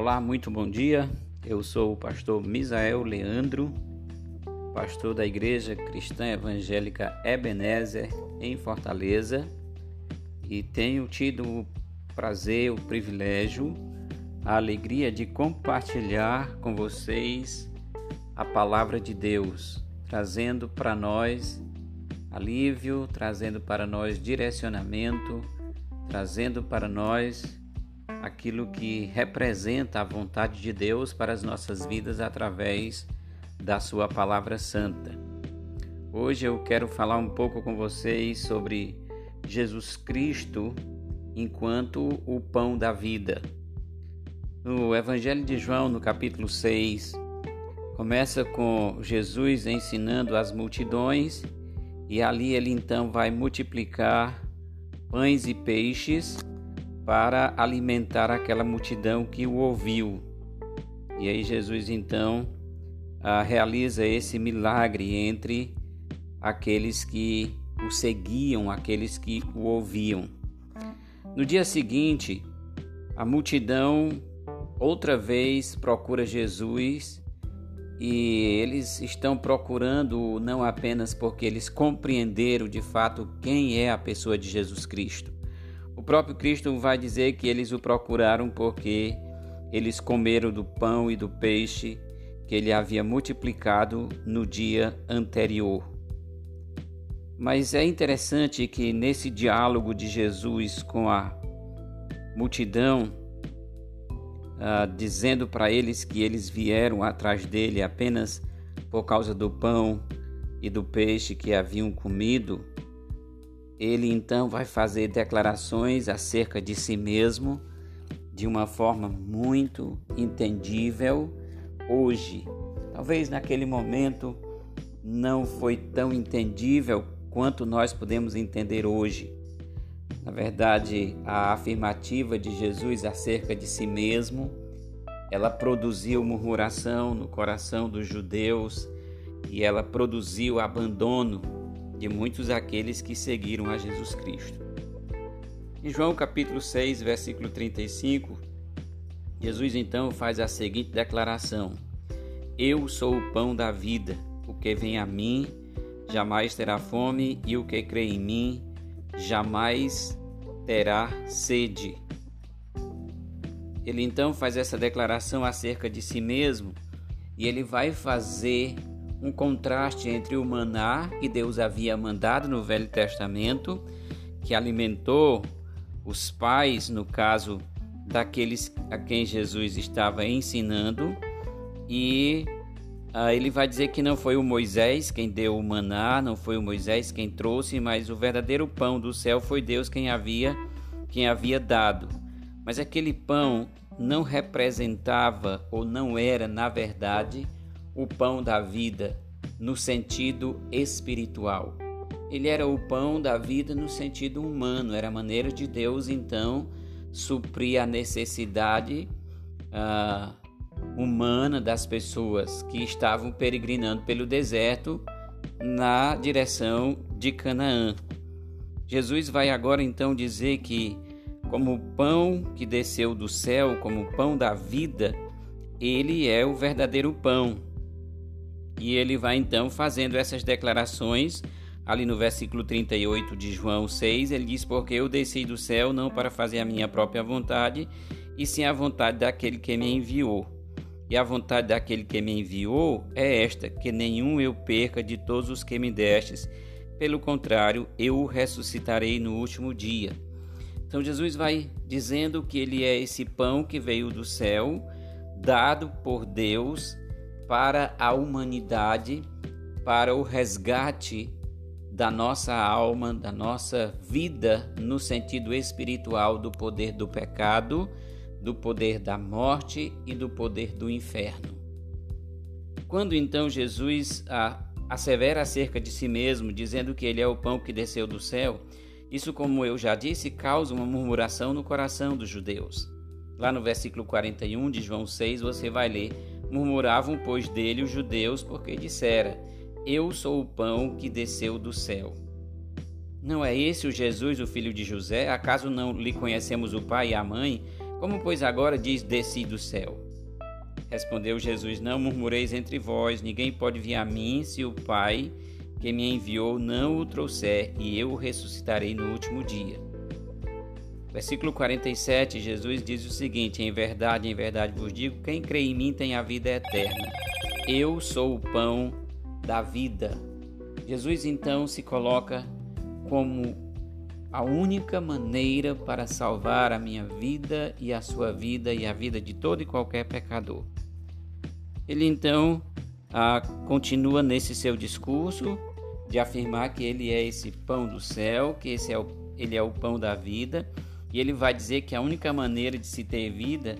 Olá, muito bom dia. Eu sou o pastor Misael Leandro, pastor da Igreja Cristã Evangélica Ebenezer em Fortaleza, e tenho tido o prazer, o privilégio, a alegria de compartilhar com vocês a palavra de Deus, trazendo para nós alívio, trazendo para nós direcionamento, trazendo para nós aquilo que representa a vontade de Deus para as nossas vidas através da Sua palavra santa. Hoje eu quero falar um pouco com vocês sobre Jesus Cristo enquanto o pão da vida. No Evangelho de João, no capítulo 6, começa com Jesus ensinando as multidões e ali ele então vai multiplicar pães e peixes para alimentar aquela multidão que o ouviu. E aí Jesus então ah, realiza esse milagre entre aqueles que o seguiam, aqueles que o ouviam. No dia seguinte, a multidão outra vez procura Jesus e eles estão procurando não apenas porque eles compreenderam de fato quem é a pessoa de Jesus Cristo, o próprio Cristo vai dizer que eles o procuraram porque eles comeram do pão e do peixe que ele havia multiplicado no dia anterior. Mas é interessante que nesse diálogo de Jesus com a multidão, uh, dizendo para eles que eles vieram atrás dele apenas por causa do pão e do peixe que haviam comido, ele então vai fazer declarações acerca de si mesmo de uma forma muito entendível hoje. Talvez naquele momento não foi tão entendível quanto nós podemos entender hoje. Na verdade, a afirmativa de Jesus acerca de si mesmo, ela produziu murmuração no coração dos judeus e ela produziu abandono de muitos aqueles que seguiram a Jesus Cristo. Em João capítulo 6, versículo 35, Jesus então faz a seguinte declaração: Eu sou o pão da vida, o que vem a mim jamais terá fome, e o que crê em mim jamais terá sede. Ele então faz essa declaração acerca de si mesmo e ele vai fazer um contraste entre o maná que Deus havia mandado no Velho Testamento, que alimentou os pais, no caso daqueles a quem Jesus estava ensinando, e ah, ele vai dizer que não foi o Moisés quem deu o maná, não foi o Moisés quem trouxe, mas o verdadeiro pão do céu foi Deus quem havia quem havia dado. Mas aquele pão não representava ou não era, na verdade, o pão da vida no sentido espiritual. Ele era o pão da vida no sentido humano, era a maneira de Deus então suprir a necessidade uh, humana das pessoas que estavam peregrinando pelo deserto na direção de Canaã. Jesus vai agora então dizer que, como o pão que desceu do céu, como o pão da vida, ele é o verdadeiro pão. E ele vai então fazendo essas declarações ali no versículo 38 de João 6, ele diz: Porque eu desci do céu não para fazer a minha própria vontade, e sim a vontade daquele que me enviou. E a vontade daquele que me enviou é esta: que nenhum eu perca de todos os que me destes. Pelo contrário, eu o ressuscitarei no último dia. Então Jesus vai dizendo que ele é esse pão que veio do céu, dado por Deus para a humanidade, para o resgate da nossa alma, da nossa vida no sentido espiritual do poder do pecado, do poder da morte e do poder do inferno. Quando então Jesus assevera acerca de si mesmo, dizendo que ele é o pão que desceu do céu, isso, como eu já disse, causa uma murmuração no coração dos judeus. Lá no versículo 41 de João 6, você vai ler Murmuravam, pois, dele os judeus, porque dissera: Eu sou o pão que desceu do céu. Não é esse o Jesus, o filho de José? Acaso não lhe conhecemos o pai e a mãe? Como, pois, agora diz: Desci do céu? Respondeu Jesus: Não murmureis entre vós, ninguém pode vir a mim se o Pai que me enviou não o trouxer, e eu o ressuscitarei no último dia. Versículo 47, Jesus diz o seguinte: Em verdade, em verdade vos digo: quem crê em mim tem a vida eterna. Eu sou o pão da vida. Jesus então se coloca como a única maneira para salvar a minha vida e a sua vida e a vida de todo e qualquer pecador. Ele então ah, continua nesse seu discurso de afirmar que ele é esse pão do céu, que esse é o, ele é o pão da vida e ele vai dizer que a única maneira de se ter vida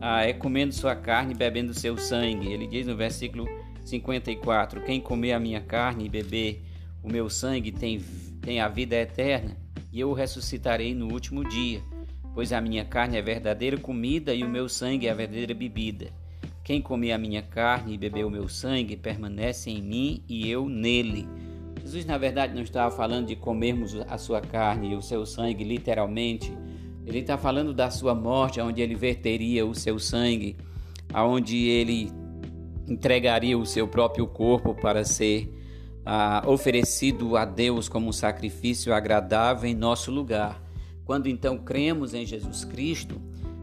ah, é comendo sua carne e bebendo seu sangue. Ele diz no versículo 54: Quem comer a minha carne e beber o meu sangue tem, tem a vida eterna, e eu o ressuscitarei no último dia. Pois a minha carne é verdadeira comida e o meu sangue é a verdadeira bebida. Quem comer a minha carne e beber o meu sangue permanece em mim e eu nele. Jesus, na verdade, não estava falando de comermos a sua carne e o seu sangue, literalmente. Ele está falando da sua morte, onde ele verteria o seu sangue, aonde ele entregaria o seu próprio corpo para ser ah, oferecido a Deus como um sacrifício agradável em nosso lugar. Quando então cremos em Jesus Cristo,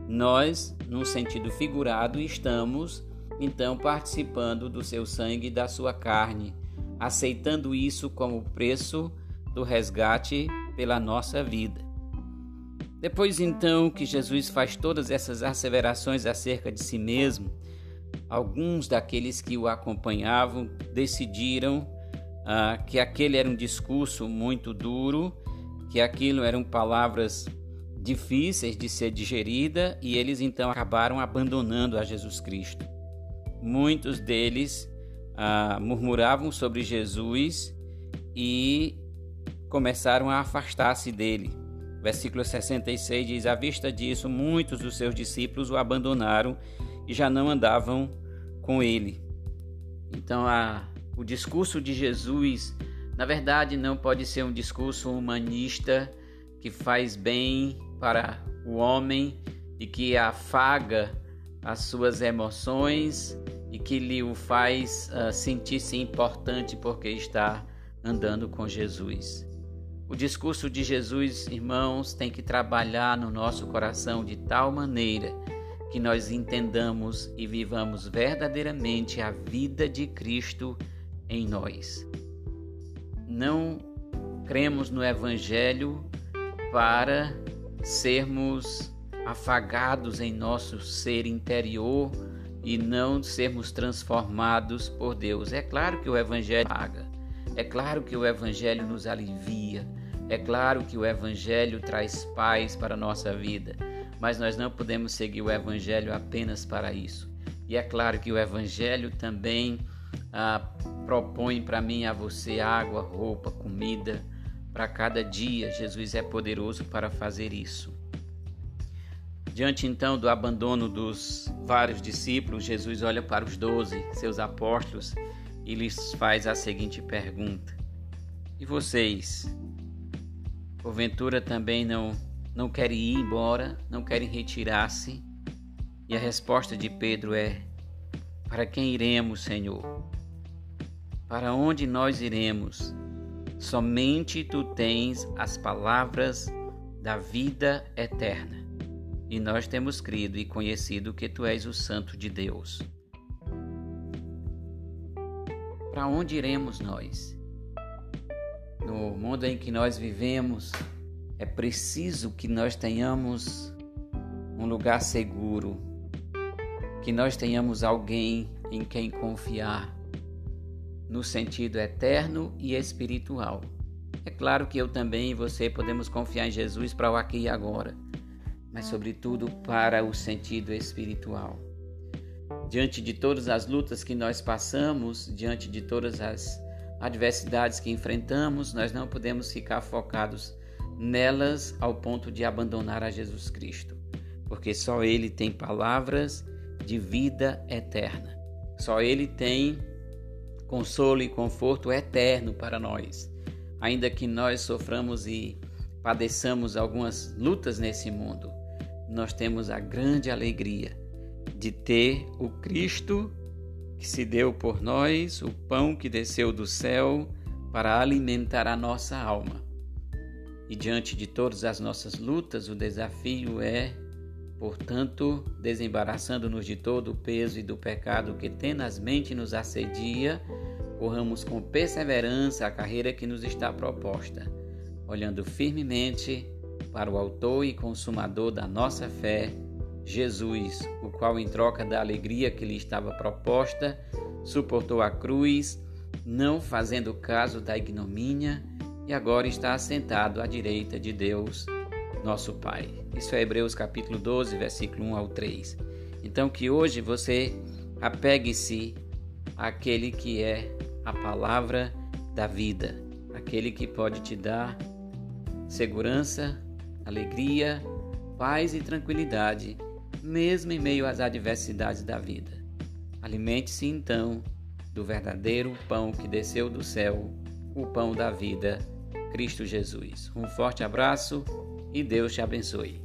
nós, num sentido figurado, estamos então participando do seu sangue e da sua carne aceitando isso como preço do resgate pela nossa vida. Depois então que Jesus faz todas essas asseverações acerca de si mesmo, alguns daqueles que o acompanhavam decidiram ah, que aquele era um discurso muito duro, que aquilo eram palavras difíceis de ser digerida e eles então acabaram abandonando a Jesus Cristo. Muitos deles ah, murmuravam sobre Jesus e começaram a afastar-se dele. Versículo 66 diz: À vista disso, muitos dos seus discípulos o abandonaram e já não andavam com ele. Então, a, o discurso de Jesus, na verdade, não pode ser um discurso humanista que faz bem para o homem e que afaga as suas emoções e que lhe o faz uh, sentir-se importante porque está andando com Jesus. O discurso de Jesus, irmãos, tem que trabalhar no nosso coração de tal maneira que nós entendamos e vivamos verdadeiramente a vida de Cristo em nós. Não cremos no Evangelho para sermos afagados em nosso ser interior e não sermos transformados por Deus. É claro que o Evangelho paga, é claro que o Evangelho nos alivia, é claro que o Evangelho traz paz para a nossa vida, mas nós não podemos seguir o Evangelho apenas para isso. E é claro que o Evangelho também ah, propõe para mim e a você água, roupa, comida para cada dia. Jesus é poderoso para fazer isso. Diante então do abandono dos vários discípulos, Jesus olha para os doze, seus apóstolos, e lhes faz a seguinte pergunta: E vocês, porventura também não, não querem ir embora, não querem retirar-se? E a resposta de Pedro é: Para quem iremos, Senhor? Para onde nós iremos? Somente tu tens as palavras da vida eterna e nós temos crido e conhecido que tu és o Santo de Deus. Para onde iremos nós? No mundo em que nós vivemos, é preciso que nós tenhamos um lugar seguro, que nós tenhamos alguém em quem confiar, no sentido eterno e espiritual. É claro que eu também e você podemos confiar em Jesus para o aqui e agora mas sobretudo para o sentido espiritual. Diante de todas as lutas que nós passamos, diante de todas as adversidades que enfrentamos, nós não podemos ficar focados nelas ao ponto de abandonar a Jesus Cristo, porque só Ele tem palavras de vida eterna. Só Ele tem consolo e conforto eterno para nós. Ainda que nós soframos e padeçamos algumas lutas nesse mundo, nós temos a grande alegria de ter o Cristo que se deu por nós, o pão que desceu do céu para alimentar a nossa alma. E diante de todas as nossas lutas, o desafio é, portanto, desembaraçando-nos de todo o peso e do pecado que tenazmente nos assedia, corramos com perseverança a carreira que nos está proposta, olhando firmemente para o Autor e Consumador da nossa fé, Jesus, o qual, em troca da alegria que lhe estava proposta, suportou a cruz, não fazendo caso da ignomínia, e agora está assentado à direita de Deus, nosso Pai. Isso é Hebreus capítulo 12, versículo 1 ao 3. Então que hoje você apegue-se àquele que é a palavra da vida, aquele que pode te dar segurança, alegria, paz e tranquilidade mesmo em meio às adversidades da vida. Alimente-se então do verdadeiro pão que desceu do céu, o pão da vida, Cristo Jesus. Um forte abraço e Deus te abençoe.